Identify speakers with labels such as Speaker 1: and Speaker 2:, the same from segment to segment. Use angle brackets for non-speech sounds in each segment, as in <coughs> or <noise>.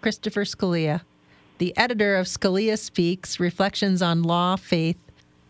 Speaker 1: Christopher Scalia, the editor of Scalia Speaks Reflections on Law, Faith,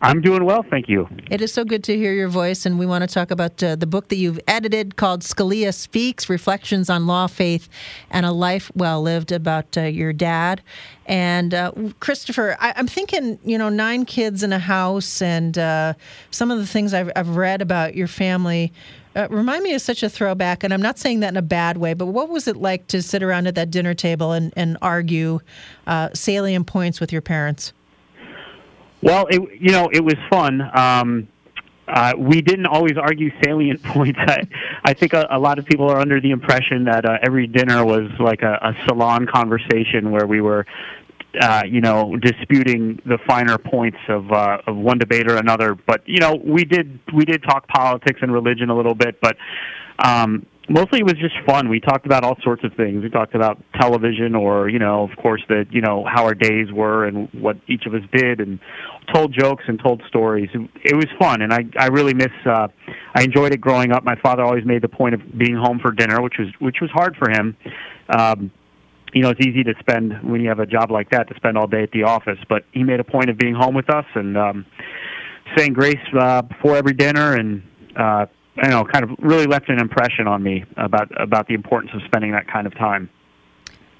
Speaker 2: I'm doing well, thank you.
Speaker 1: It is so good to hear your voice, and we want to talk about uh, the book that you've edited called Scalia Speaks Reflections on Law, Faith, and a Life Well Lived about uh, your dad. And uh, Christopher, I, am thinking, you know, nine kids in a house, and uh, some of the things I've, I've read about your family. Uh, remind me of such a throwback, and I'm not saying that in a bad way, but what was it like to sit around at that dinner table and, and argue uh, salient points with your parents?
Speaker 2: Well, it, you know, it was fun. Um, uh, we didn't always argue salient <laughs> points. I, I think a, a lot of people are under the impression that uh, every dinner was like a, a salon conversation where we were, uh, you know, disputing the finer points of uh, of one debate or another. But you know, we did we did talk politics and religion a little bit, but um, mostly it was just fun. We talked about all sorts of things. We talked about television, or you know, of course, the you know how our days were and what each of us did, and told jokes and told stories. It was fun, and I I really miss. Uh, I enjoyed it growing up. My father always made the point of being home for dinner, which was which was hard for him. Um, you know, it's easy to spend when you have a job like that to spend all day at the office, but he made a point of being home with us and um, saying grace uh, before every dinner and uh, you know, kind of really left an impression on me about about the importance of spending that kind of time.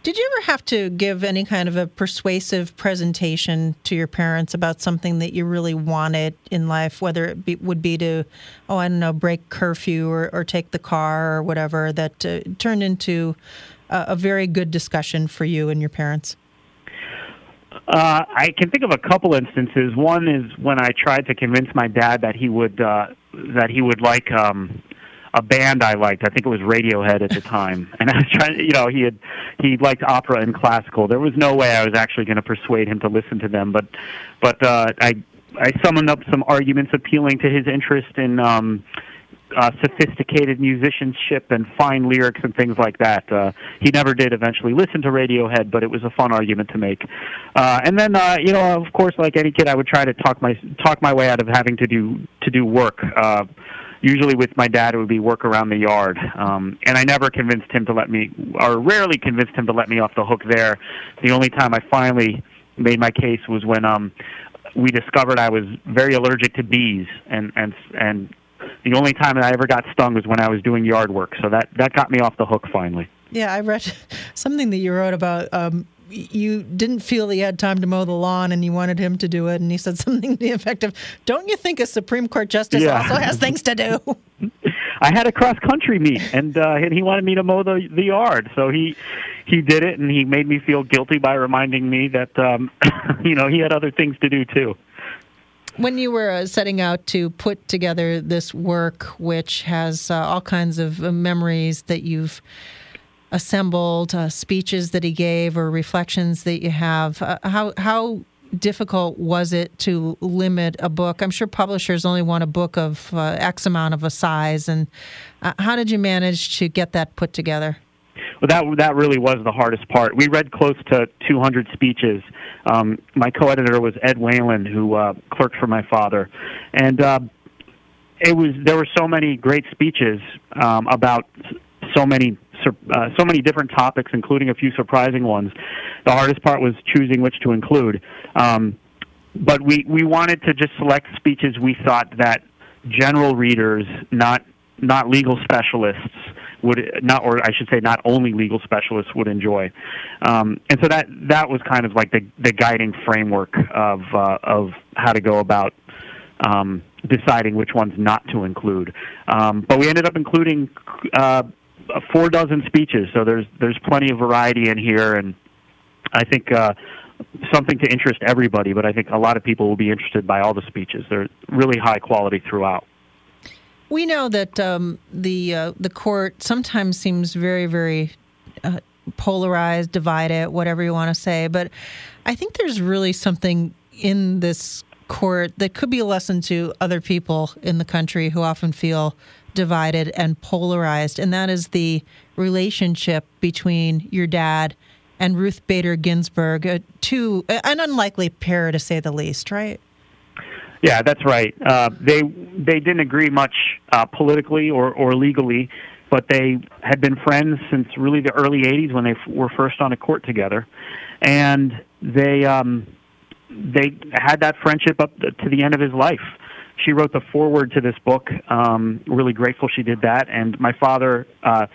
Speaker 1: Did you ever have to give any kind of a persuasive presentation to your parents about something that you really wanted in life, whether it be, would be to, oh, I don't know, break curfew or, or take the car or whatever, that uh, turned into a, a very good discussion for you and your parents?
Speaker 2: Uh, I can think of a couple instances. One is when I tried to convince my dad that he would uh, that he would like um, a band I liked. I think it was Radiohead at the <laughs> time, and I was trying. To, You know, he had he liked opera and classical. There was no way I was actually going to persuade him to listen to them, but but uh, I I summoned up some arguments appealing to his interest in um, uh, sophisticated musicianship and fine lyrics and things like that. Uh, he never did eventually listen to Radiohead, but it was a fun argument to make. Uh, and then, uh, you know, of course, like any kid, I would try to talk my talk my way out of having to do to do work. Uh, usually with my dad, it would be work around the yard. Um, and I never convinced him to let me, or rarely convinced him to let me off the hook there. The only time I finally made my case was when um, we discovered I was very allergic to bees, and and and the only time that I ever got stung was when I was doing yard work. So that that got me off the hook finally.
Speaker 1: Yeah, I read <laughs> something that you wrote about. Um, you didn't feel that you had time to mow the lawn, and you wanted him to do it. And he said <laughs> something to the effect of, "Don't you think a Supreme Court justice yeah. also has things to do?" <laughs>
Speaker 2: I had a cross country meet, and uh, and he wanted me to mow the the yard, so he he did it, and he made me feel guilty by reminding me that um, <coughs> you know he had other things to do too
Speaker 1: when you were uh, setting out to put together this work, which has uh, all kinds of uh, memories that you've assembled, uh, speeches that he gave, or reflections that you have, uh, how how difficult was it to limit a book? I'm sure publishers only want a book of X amount of a size, and how did you manage to get that put together?
Speaker 2: Well, that that really was the hardest part. We read close to 200 speeches. Um, my co-editor was Ed Whelan, who uh, clerked for my father, and uh, it was there were so many great speeches um, about so many uh, so many different topics, including a few surprising ones. The hardest part was choosing which to include. Um, but we, we wanted to just select speeches we thought that general readers, not not legal specialists, would not, or I should say, not only legal specialists would enjoy. Um, and so that that was kind of like the the guiding framework of uh, of how to go about um, deciding which ones not to include. Um, but we ended up including uh, four dozen speeches, so there's there's plenty of variety in here, and I think. Uh, something to interest everybody, but I think a lot of people will be interested by all the speeches. They're really high quality throughout.
Speaker 1: We know that um, the uh, the court sometimes seems very, very uh, polarize, divide it, whatever you want to say. But I think there's really something in this court that could be a lesson to other people in the country who often feel divided and polarized, and that is the relationship between your dad and Ruth Bader Ginsburg, uh, two an unlikely pair to say the least, right?
Speaker 2: Yeah, that's right. Uh, they they didn't agree much uh, politically or, or legally, but they had been friends since really the early '80s when they f- were first on a court together, and they um, they had that friendship up to the end of his life. She wrote the foreword to this book. Um, really grateful she did that. And my father uh,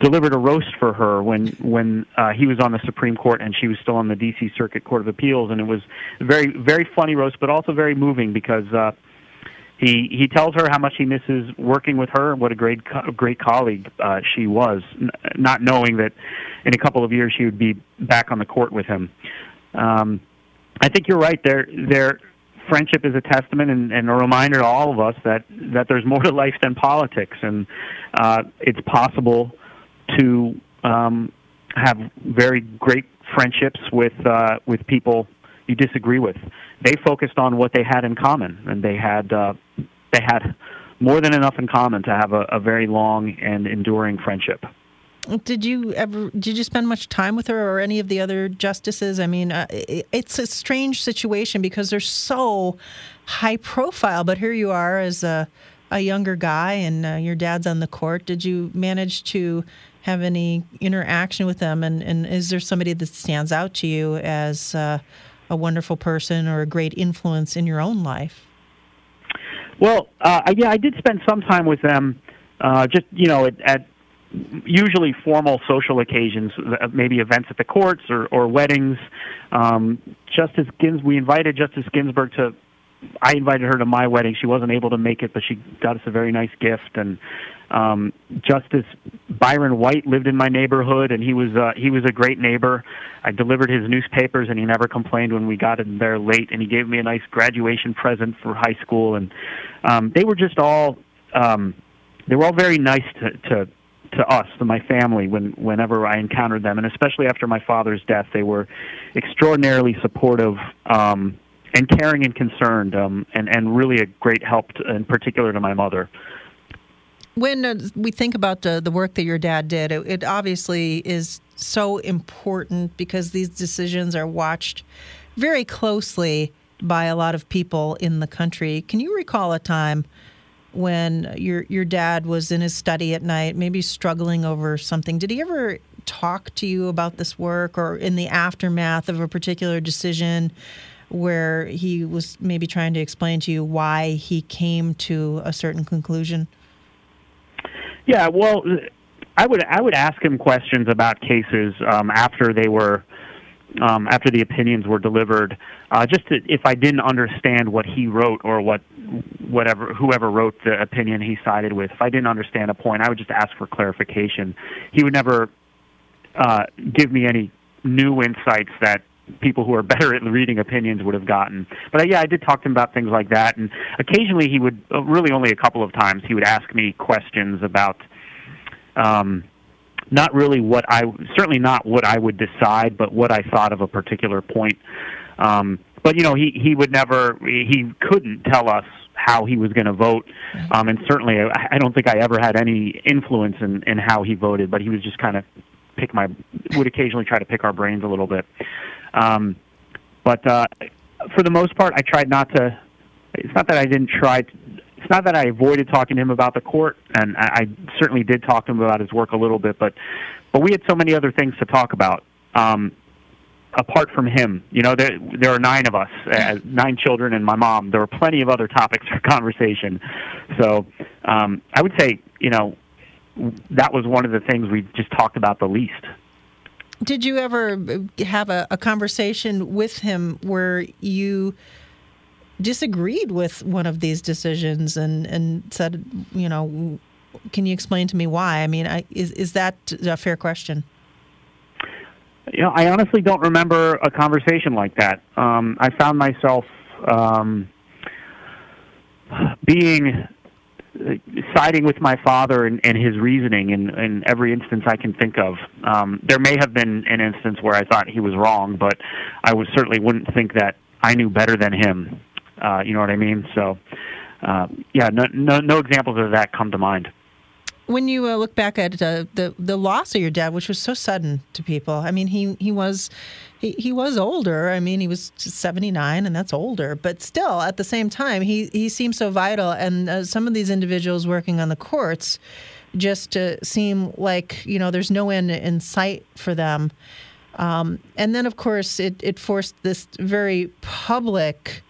Speaker 2: delivered a roast for her when when uh, he was on the Supreme Court and she was still on the D.C. Circuit Court of Appeals. And it was very very funny roast, but also very moving because. Uh, he he tells her how much he misses working with her and what a great co- great colleague uh, she was, n- not knowing that in a couple of years she would be back on the court with him. Um, I think you're right. Their their friendship is a testament and, and a reminder to all of us that that there's more to life than politics, and uh, it's possible to um, have very great friendships with uh, with people you disagree with. They focused on what they had in common, and they had uh, they had more than enough in common to have a, a very long and enduring friendship.
Speaker 1: Did you ever? Did you spend much time with her or any of the other justices? I mean, uh, it's a strange situation because they're so high profile, but here you are as a a younger guy, and uh, your dad's on the court. Did you manage to have any interaction with them? And, and is there somebody that stands out to you as uh, a wonderful person or a great influence in your own life?
Speaker 2: Well, uh, yeah, I did spend some time with them. Uh, just you know, at, at usually formal social occasions, uh, maybe events at the courts or, or weddings. Um, Justice Gins, we invited Justice Ginsburg to. I invited her to my wedding. She wasn't able to make it, but she got us a very nice gift. And um, Justice Byron White lived in my neighborhood, and he was uh, he was a great neighbor. I delivered his newspapers, and he never complained when we got in there late. And he gave me a nice graduation present for high school. And um, they were just all um, they were all very nice to, to to us, to my family, when whenever I encountered them, and especially after my father's death, they were extraordinarily supportive um, and caring and concerned, um, and and really a great help, to, in particular to my mother.
Speaker 1: When uh, we think about uh, the work that your dad did, it, it obviously is so important because these decisions are watched very closely by a lot of people in the country. Can you recall a time? when your your dad was in his study at night, maybe struggling over something. Did he ever talk to you about this work or in the aftermath of a particular decision where he was maybe trying to explain to you why he came to a certain conclusion?
Speaker 2: Yeah, well, I would I would ask him questions about cases um, after they were um, after the opinions were delivered, uh, just to, if I didn't understand what he wrote or what whatever whoever wrote the opinion he sided with, if I didn't understand a point, I would just ask for clarification. He would never uh, give me any new insights that people who are better at reading opinions would have gotten. But uh, yeah, I did talk to him about things like that, and occasionally he would, uh, really only a couple of times, he would ask me questions about. Um, not really what I certainly not what I would decide, but what I thought of a particular point. Um, but you know, he he would never he couldn't tell us how he was going to vote, um, and certainly I, I don't think I ever had any influence in in how he voted. But he was just kind of pick my would occasionally try to pick our brains a little bit. Um, but uh, for the most part, I tried not to. It's not that I didn't try. To, it's not that I avoided talking to him about the court, and I, I certainly did talk to him about his work a little bit, but but we had so many other things to talk about. Um, apart from him, you know, there there are nine of us, uh, nine children, and my mom. There were plenty of other topics for conversation. So um, I would say, you know, that was one of the things we just talked about the least.
Speaker 1: Did you ever have a, a conversation with him where you? disagreed with one of these decisions and, and said, you know, can you explain to me why? I mean, I, is, is that a fair question?
Speaker 2: You know, I honestly don't remember a conversation like that. Um, I found myself um, being siding with my father and, and his reasoning in, in every instance I can think of. Um, there may have been an instance where I thought he was wrong, but I would certainly wouldn't think that I knew better than him. Uh, you know what I mean? So, uh, yeah, no, no, no examples of that come to mind
Speaker 1: when you uh, look back at uh, the the loss of your dad, which was so sudden to people, I mean, he he was he, he was older. I mean, he was 79, and that's older. But still, at the same time, he, he seems so vital. And uh, some of these individuals working on the courts just seem like, you know, there's no end in sight for them. Um, and then, of course, it, it forced this very public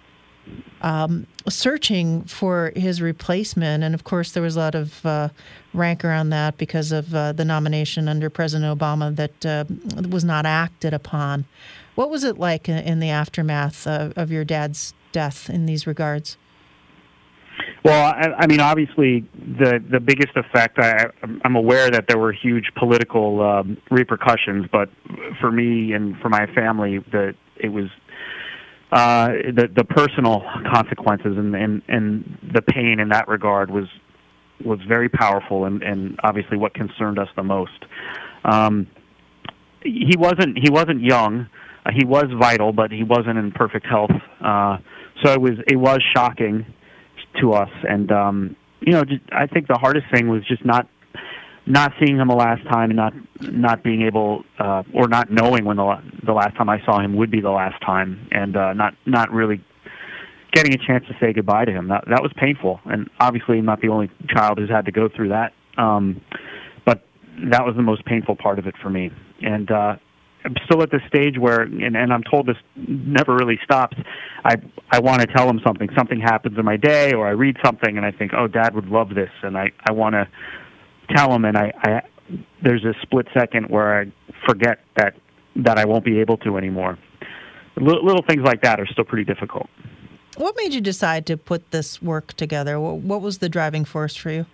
Speaker 1: um, searching for his replacement. And of course, there was a lot of uh, rancor on that because of uh, the nomination under President Obama that uh, was not acted upon. What was it like in the aftermath of your dad's death in these regards?
Speaker 2: Well, I, I mean, obviously, the the biggest effect. I, I'm aware that there were huge political um, repercussions, but for me and for my family, that it was uh, the the personal consequences and, and and the pain in that regard was was very powerful and and obviously what concerned us the most. Um, he wasn't he wasn't young. Uh, he was vital, but he wasn't in perfect health. Uh, so it was it was shocking to us, and um, you know, just, I think the hardest thing was just not not seeing him the last time and not not being able uh, or not knowing when the the last time I saw him would be the last time, and uh, not not really getting a chance to say goodbye to him. That that was painful, and obviously I'm not the only child who's had to go through that. Um, but that was the most painful part of it for me, and. Uh, I'm still at this stage where, and, and I'm told this never really stops. I I want to tell him something. Something happens in my day, or I read something, and I think, oh, Dad would love this, and I I want to tell them, and I, I there's a split second where I forget that that I won't be able to anymore. Little, little things like that are still pretty difficult.
Speaker 1: What made you decide to put this work together? What was the driving force for you?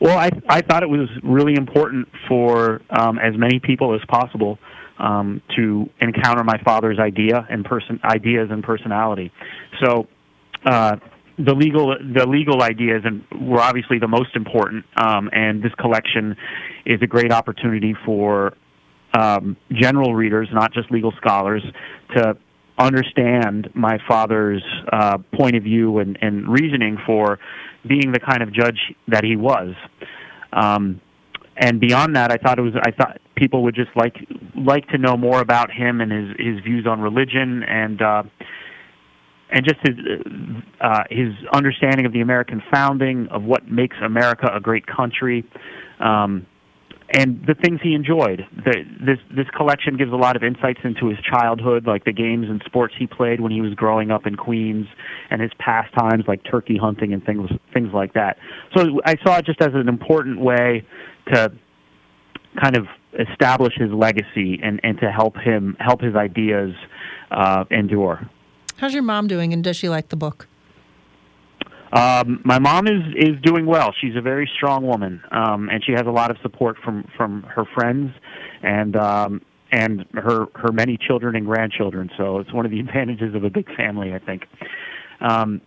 Speaker 2: Well, I I thought it was really important for um, as many people as possible um, to encounter my father's idea and person ideas and personality. So. Uh, the legal the legal ideas and were obviously the most important. Um, and this collection is a great opportunity for um, general readers, not just legal scholars, to understand my father's uh, point of view and, and reasoning for being the kind of judge that he was. Um, and beyond that, I thought it was I thought people would just like like to know more about him and his his views on religion and. Uh, and just his uh, his understanding of the American founding, of what makes America a great country, um, and the things he enjoyed. The, this this collection gives a lot of insights into his childhood, like the games and sports he played when he was growing up in Queens, and his pastimes like turkey hunting and things things like that. So I saw it just as an important way to kind of establish his legacy and, and to help him help his ideas uh, endure.
Speaker 1: How's your mom doing, and does she like the book?
Speaker 2: Um, my mom is is doing well. She's a very strong woman, um, and she has a lot of support from from her friends and um, and her her many children and grandchildren. So it's one of the <laughs> advantages of a big family, I think. Um,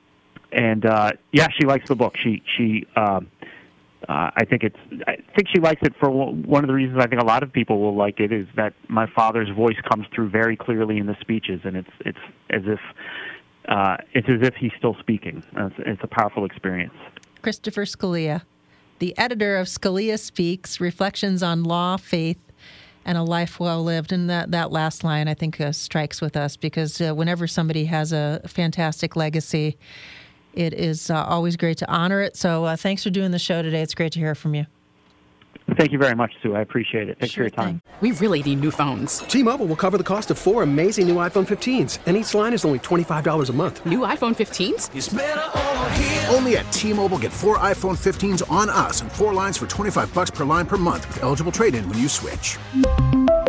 Speaker 2: and uh, yeah, she likes the book. She she. Uh, uh, I think it's. I think she likes it for one of the reasons I think a lot of people will like it is that my father's voice comes through very clearly in the speeches, and it's it's as if uh, it's as if he's still speaking. It's, it's a powerful experience.
Speaker 1: Christopher Scalia, the editor of Scalia Speaks: Reflections on Law, Faith, and a life well lived. And that, that last line, I think, uh, strikes with us because uh, whenever somebody has a fantastic legacy, it is uh, always great to honor it. So uh, thanks for doing the show today. It's great to hear from you.
Speaker 2: Thank you very much, Sue. I appreciate it. Thanks sure for your time.
Speaker 3: Thing. We really need new phones.
Speaker 4: T Mobile will cover the cost of four amazing new iPhone 15s, and each line is only $25 a month.
Speaker 3: New iPhone 15s?
Speaker 5: Only at T Mobile get four iPhone 15s on us and four lines for 25 bucks per line per month with eligible trade in when you switch.